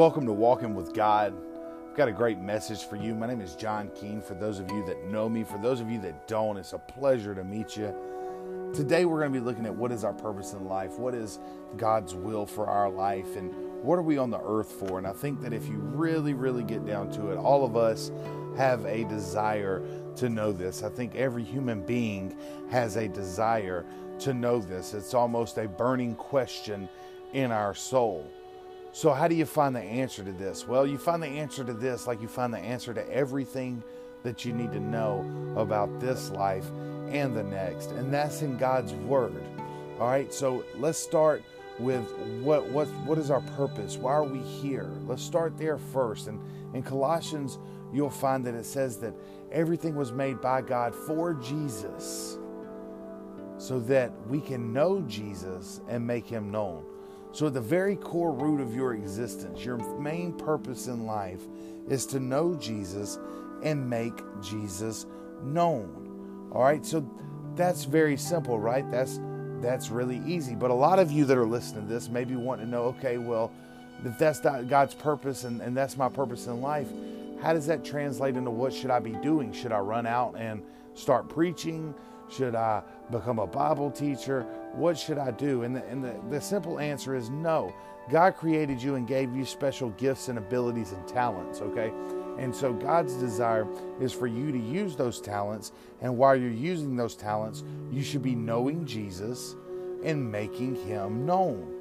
Welcome to Walking with God. I've got a great message for you. My name is Jon Keene. For those of you that know me, for those of you that don't, it's a pleasure to meet you. Today, we're going to be looking at what is our purpose in life, what is God's will for our life, and what are we on the earth for. And I think that if you really, really get down to it, all of us have a desire to know this. I think every human being has a desire to know this. It's almost a burning question in our soul. So, how do you find the answer to this? Well, you find the answer to this like you find the answer to everything that you need to know about this life and the next, and that's in God's Word. All right, so let's start with what what what is our purpose? Why are we here? Let's start there first. And in Colossians, you'll find that it says that everything was made by God for Jesus, so that we can know Jesus and make Him known. So, at the very core root of your existence, your main purpose in life is to know Jesus and make Jesus known. All right, so that's very simple, right? That's that's really easy. But a lot of you that are listening to this maybe want to know, okay, well, if that's God's purpose and, and that's my purpose in life, how does that translate into what should I be doing? Should I run out and start preaching? Should I become a Bible teacher? What should I do? And the, and the, the simple answer is no. God created you and gave you special gifts and abilities and talents, okay? And so God's desire is for you to use those talents. And while you're using those talents, you should be knowing Jesus and making him known.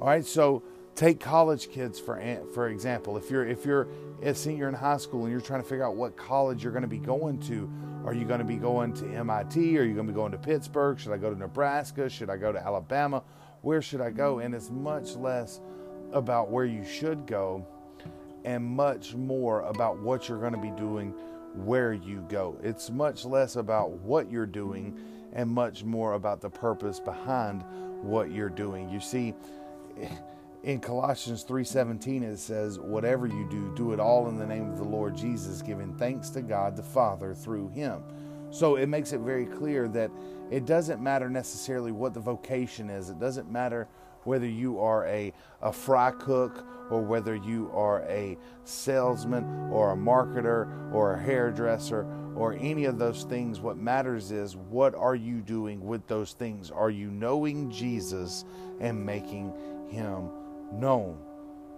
All right, so take college kids for for example. If you're if you're a senior in high school and you're trying to figure out what college you're going to be going to, are you going to be going to MIT? Are you going to be going to Pittsburgh? Should I go to Nebraska? Should I go to Alabama? Where should I go? And it's much less about where you should go and much more about what you're going to be doing where you go. It's much less about what you're doing and much more about the purpose behind what you're doing. You see, in Colossians 3:17 it says whatever you do do it all in the name of the Lord Jesus giving thanks to God the Father through him. So it makes it very clear that it doesn't matter necessarily what the vocation is. It doesn't matter whether you are a, a fry cook or whether you are a salesman or a marketer or a hairdresser or any of those things. What matters is what are you doing with those things? Are you knowing Jesus and making him known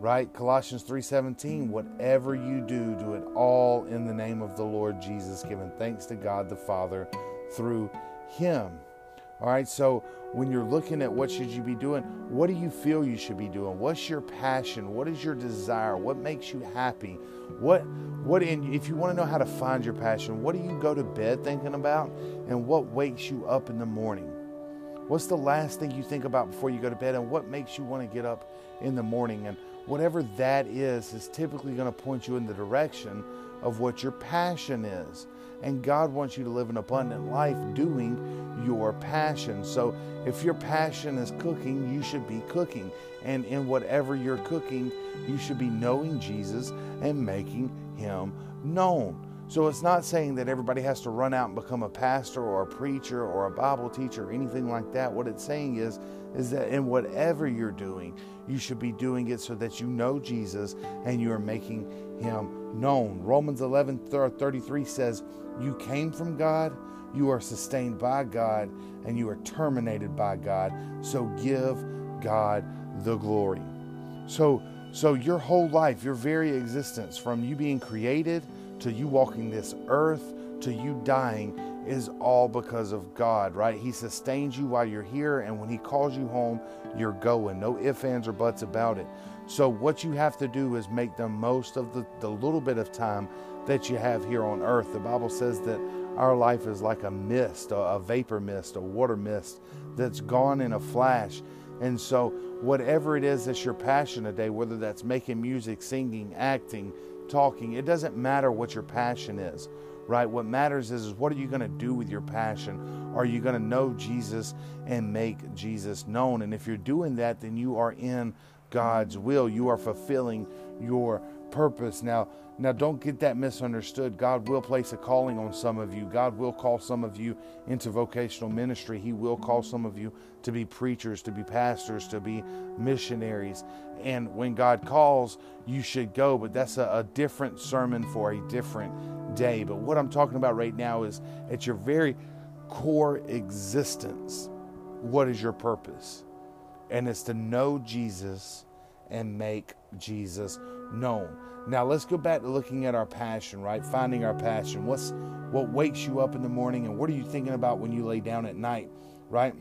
right? Colossians 3.17 whatever you do do it all in the name of the lord jesus giving thanks to god the father through him. All right so when you're looking at what should you be doing what do you feel you should be doing? What's your passion? What is your desire? What makes you happy? What what in if you want to know how to find your passion what do you go to bed thinking about? And what wakes you up in the morning What's the last thing you think about before you go to bed, and what makes you want to get up in the morning? And whatever that is, is typically going to point you in the direction of what your passion is. And God wants you to live an abundant life doing your passion. So if your passion is cooking, you should be cooking. And in whatever you're cooking, you should be knowing Jesus and making him known. So it's not saying that everybody has to run out and become a pastor or a preacher or a Bible teacher or anything like that. What it's saying is is that in whatever you're doing, you should be doing it so that you know Jesus and you are making him known. Romans 11 33 says, You came from God, you are sustained by God, and you are terminated by God. So give God the glory. So so your whole life, your very existence, from you being created to you walking this earth to you dying is all because of God, right? He sustains you while you're here, and when He calls you home, you're going. No ifs, ands, or buts about it. So, what you have to do is make the most of the, the little bit of time that you have here on earth. The Bible says that our life is like a mist, a, a vapor mist, a water mist that's gone in a flash. And so, whatever it is that's your passion today, whether that's making music, singing, acting, talking. It doesn't matter what your passion is, right? What matters is, is what are you going to do with your passion? Are you going to know Jesus and make Jesus known? And if you're doing that, then you are in God's will. You are fulfilling your purpose. Now, now don't get that misunderstood. God will place a calling on some of you. God will call some of you into vocational ministry. He will call some of you to be preachers, to be pastors, to be missionaries. And when God calls, you should go, but that's a, a different sermon for a different day. But what I'm talking about right now is at your very core existence, what is your purpose? And it's to know Jesus and make Jesus known. Now let's go back to looking at our passion, right? Finding our passion. What's what wakes you up in the morning and what are you thinking about when you lay down at night, right?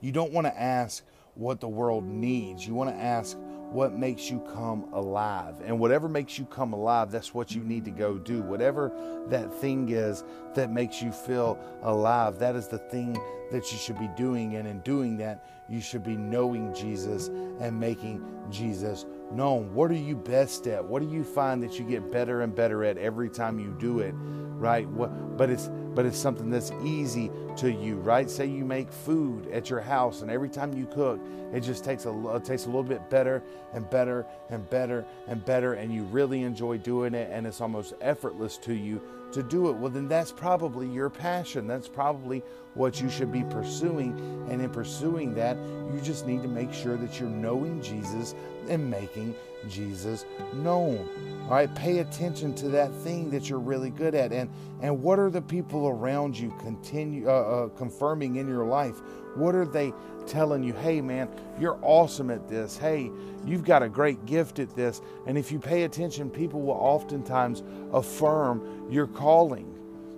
You don't want to ask what the world needs. You want to ask what makes you come alive. And whatever makes you come alive, that's what you need to go do. Whatever that thing is that makes you feel alive, that is the thing that you should be doing. And in doing that, you should be knowing Jesus and making Jesus known. What are you best at? What do you find that you get better and better at every time you do it? Right? What, but it's but it's something that's easy to you, right? Say you make food at your house, and every time you cook, it just takes a it tastes a little bit better and better and better and better, and you really enjoy doing it, and it's almost effortless to you to do it. Well, then that's probably your passion. That's probably what you should be pursuing, and in pursuing that, you just need to make sure that you're knowing Jesus and making Jesus known. All right, pay attention to that thing that you're really good at, and and what are the people around you continue uh, uh, confirming in your life? What are they telling you? Hey, man, you're awesome at this. Hey, you've got a great gift at this. And if you pay attention, people will oftentimes affirm your calling,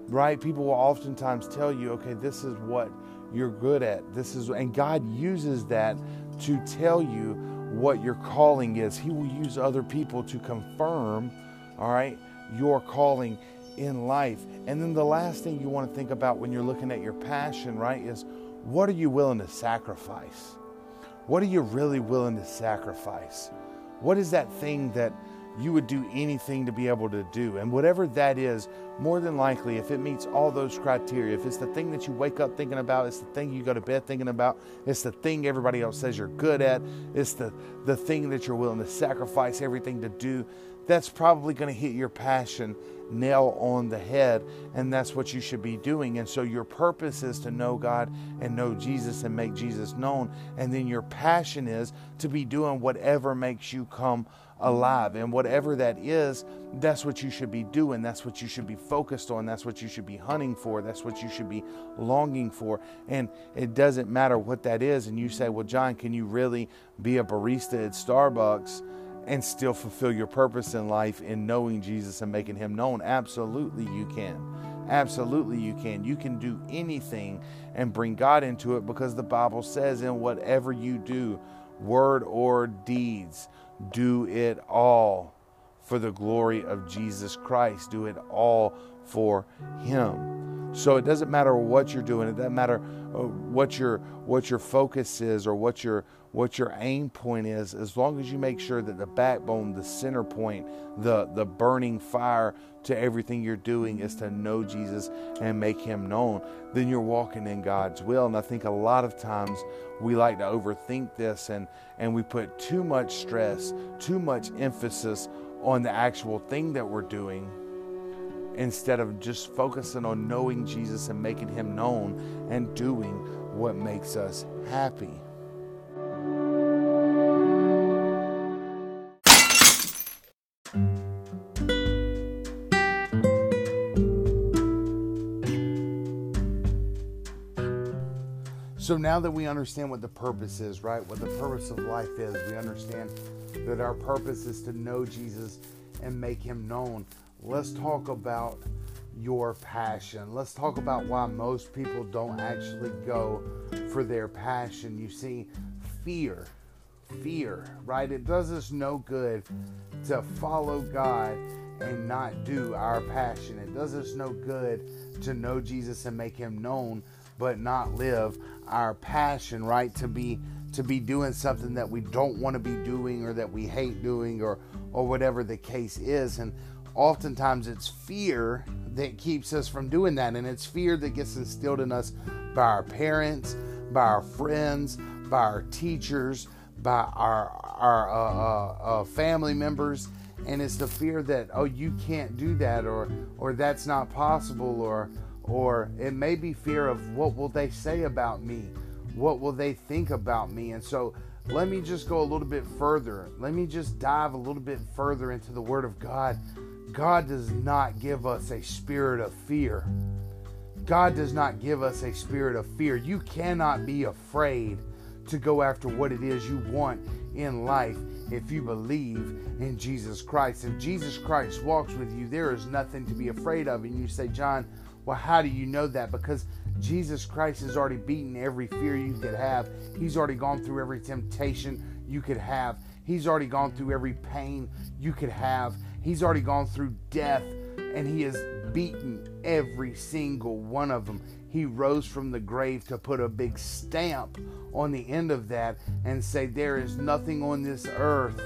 right? People will oftentimes tell you, okay, this is what you're good at. This is, and God uses that to tell you what your calling is. He will use other people to confirm, all right, your calling in life. And then the last thing you want to think about when you're looking at your passion, right, is what are you willing to sacrifice? What are you really willing to sacrifice? What is that thing that you would do anything to be able to do? And whatever that is, more than likely, if it meets all those criteria, if it's the thing that you wake up thinking about, it's the thing you go to bed thinking about, it's the thing everybody else says you're good at, it's the, the thing that you're willing to sacrifice everything to do, that's probably going to hit your passion nail on the head, and that's what you should be doing. And so, your purpose is to know God and know Jesus and make Jesus known. And then your passion is to be doing whatever makes you come alive. And whatever that is, that's what you should be doing. That's what you should be focused on. That's what you should be hunting for. That's what you should be longing for. And it doesn't matter what that is. And you say, Well, Jon, can you really be a barista at Starbucks? and still fulfill your purpose in life in knowing Jesus and making him known? Absolutely, you can. Absolutely, you can. You can do anything and bring God into it because the Bible says, in whatever you do, word or deeds, do it all for the glory of Jesus Christ. Do it all for Him. So it doesn't matter what you're doing. It doesn't matter uh, what your what your focus is or what your what your aim point is, as long as you make sure that the backbone, the center point, the, the burning fire to everything you're doing is to know Jesus and make him known, then you're walking in God's will. And I think a lot of times we like to overthink this and, and we put too much stress, too much emphasis on the actual thing that we're doing instead of just focusing on knowing Jesus and making him known and doing what makes us happy. So now that we understand what the purpose is, right? What the purpose of life is, we understand that our purpose is to know Jesus and make him known. Let's talk about your passion. Let's talk about why most people don't actually go for their passion. You see, fear, fear, right? It does us no good to follow God and not do our passion. It does us no good to know Jesus and make him known but not live our passion, right? To be to be doing something that we don't want to be doing or that we hate doing or or whatever the case is. And oftentimes it's fear that keeps us from doing that. And it's fear that gets instilled in us by our parents, by our friends, by our teachers, by our our uh, uh, uh, family members, and it's the fear that oh you can't do that or or that's not possible or or it may be fear of what will they say about me? What will they think about me? And so let me just go a little bit further. Let me just dive a little bit further into the word of god. God does not give us a spirit of fear. God does not give us a spirit of fear. You cannot be afraid to go after what it is you want in life if you believe in Jesus Christ. If Jesus Christ walks with you, there is nothing to be afraid of. And you say, Jon, well, how do you know that? Because Jesus Christ has already beaten every fear you could have. He's already gone through every temptation you could have. He's already gone through every pain you could have. He's already gone through death and he has beaten every single one of them. He rose from the grave to put a big stamp on the end of that and say, There is nothing on this earth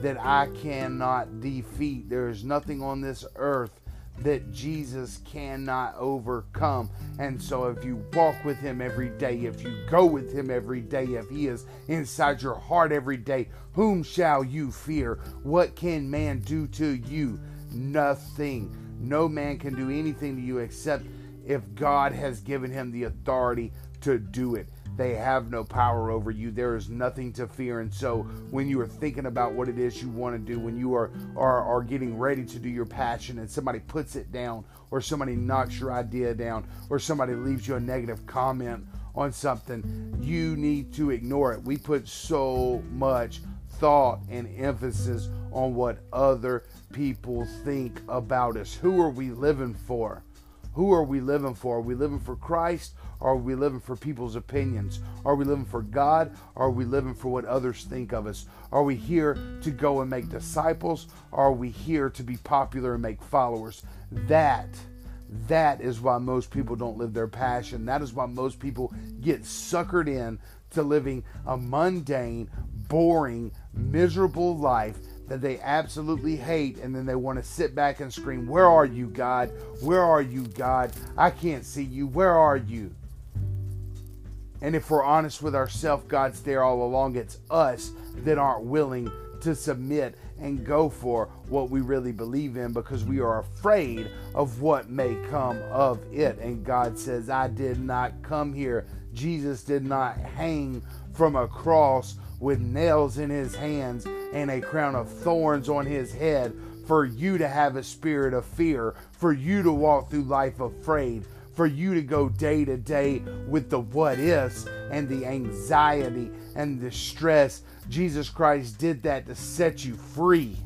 that I cannot defeat. There is nothing on this earth that Jesus cannot overcome. And so, if you walk with Him every day, if you go with Him every day, if He is inside your heart every day, whom shall you fear? What can man do to you? Nothing. No man can do anything to you except if God has given him the authority to do it. They have no power over you. There is nothing to fear. And so when you are thinking about what it is you want to do, when you are, are, are getting ready to do your passion and somebody puts it down, or somebody knocks your idea down, or somebody leaves you a negative comment on something, you need to ignore it. We put so much thought and emphasis on what other people think about us. Who are we living for? Who are we living for? Are we living for Christ? Are we living for people's opinions? Are we living for God? Are we living for what others think of us? Are we here to go and make disciples? Are we here to be popular and make followers? That that is why most people don't live their passion. That is why most people get suckered in to living a mundane, boring, miserable life that they absolutely hate, and then they want to sit back and scream, Where are you, God? Where are you, God? I can't see you. Where are you? And if we're honest with ourselves, God's there all along. It's us that aren't willing to submit and go for what we really believe in because we are afraid of what may come of it. And God says, I did not come here. Jesus did not hang from a cross with nails in his hands and a crown of thorns on his head for you to have a spirit of fear, for you to walk through life afraid, for you to go day to day with the what ifs and the anxiety and the stress. Jesus Christ did that to set you free.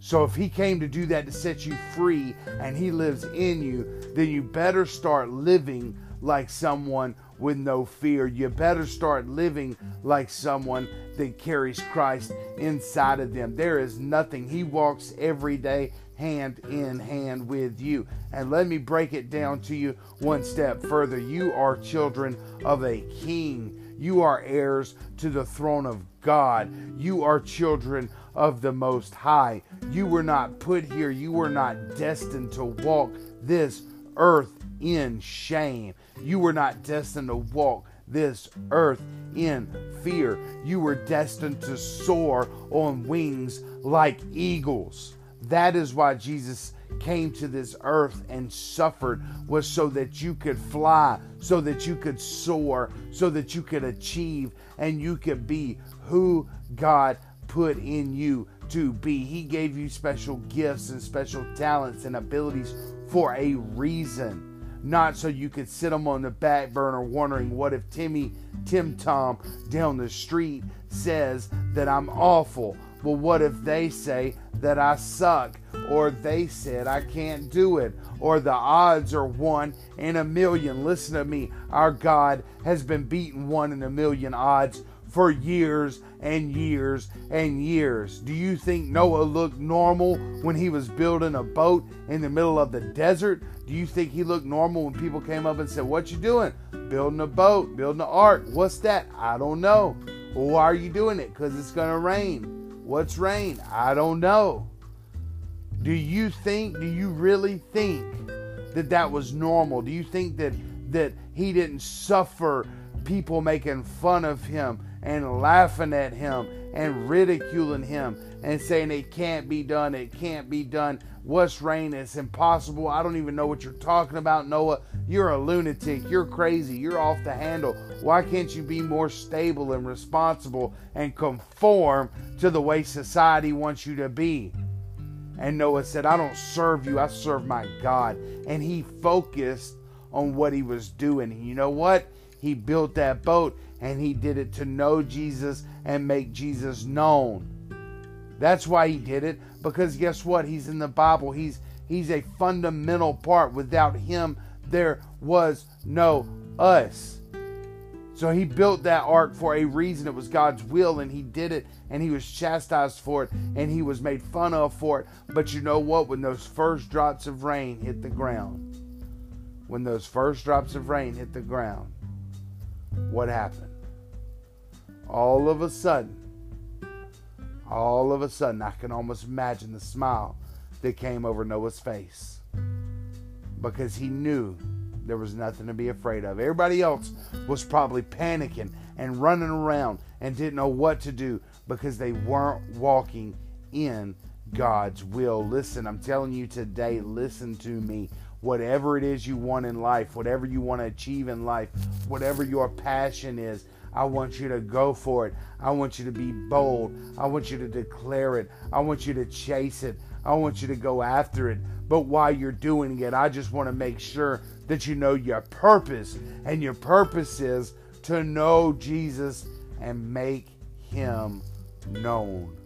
So if he came to do that to set you free and he lives in you, then you better start living like someone with no fear. You better start living like someone that carries Christ inside of them. There is nothing. He walks every day hand in hand with you. And let me break it down to you one step further. You are children of a king. You are heirs to the throne of God. You are children of the Most High. You were not put here, you were not destined to walk this earth in shame. You were not destined to walk this earth in fear. You were destined to soar on wings like eagles. That is why Jesus came to this earth and suffered was so that you could fly, so that you could soar, so that you could achieve and you could be who God put in you to be. He gave you special gifts and special talents and abilities for a reason not so you could sit them on the back burner wondering what if Timmy Tim Tom down the street says that I'm awful. Well, what if they say that I suck? Or they said I can't do it? Or the odds are one in a million. Listen to me. Our God has been beaten one in a million odds for years and years and years. Do you think Noah looked normal when he was building a boat in the middle of the desert? Do you think he looked normal when people came up and said, What you doing? Building a boat, building an ark. What's that? I don't know. Well, why are you doing it? Because it's going to rain. What's rain? I don't know. Do you think, do you really think that that was normal? Do you think that, that he didn't suffer people making fun of him and laughing at him and ridiculing him and saying it can't be done, it can't be done. What's rain? It's impossible. I don't even know what you're talking about, Noah. You're a lunatic. You're crazy. You're off the handle. Why can't you be more stable and responsible and conform to the way society wants you to be? And Noah said, I don't serve you, I serve my God. And he focused on what he was doing. You know what? He built that boat and he did it to know Jesus and make Jesus known. That's why he did it because guess what? He's in the Bible. He's he's a fundamental part. Without him there was no us. So he built that ark for a reason. It was God's will, and he did it, and he was chastised for it, and he was made fun of for it. But you know what? When those first drops of rain hit the ground, when those first drops of rain hit the ground, what happened? All of a sudden, all of a sudden, I can almost imagine the smile that came over Noah's face because he knew there was nothing to be afraid of. Everybody else was probably panicking and running around and didn't know what to do because they weren't walking in God's will. Listen, I'm telling you today, listen to me. Whatever it is you want in life, whatever you want to achieve in life, whatever your passion is, I want you to go for it. I want you to be bold. I want you to declare it. I want you to chase it. I want you to go after it. But while you're doing it, I just want to make sure that you know your purpose. And your purpose is to know Jesus and make him known.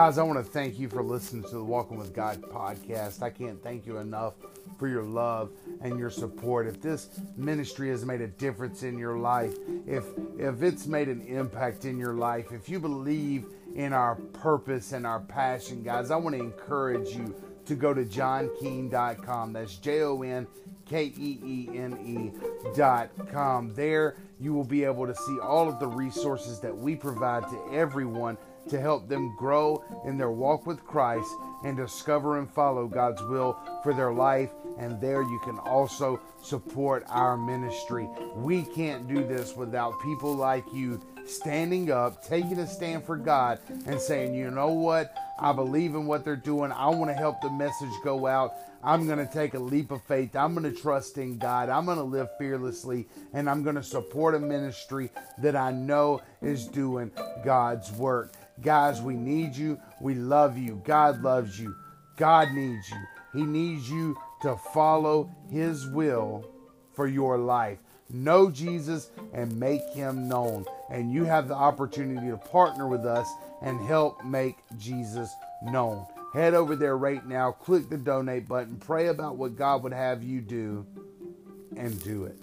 Guys, I want to thank you for listening to the Walking with God podcast. I can't thank you enough for your love and your support. If this ministry has made a difference in your life, if if it's made an impact in your life, if you believe in our purpose and our passion, guys, I want to encourage you to go to jonkeene.com. That's J O N K E E N E.com. There you will be able to see all of the resources that we provide to everyone to help them grow in their walk with Christ and discover and follow God's will for their life. And there you can also support our ministry. We can't do this without people like you standing up, taking a stand for God, and saying, you know what? I believe in what they're doing. I want to help the message go out. I'm going to take a leap of faith. I'm going to trust in God. I'm going to live fearlessly. And I'm going to support a ministry that I know is doing God's work. Guys, we need you. We love you. God loves you. God needs you. He needs you to follow His will for your life. Know Jesus and make Him known. And you have the opportunity to partner with us and help make Jesus known. Head over there right now, click the donate button, pray about what God would have you do, and do it.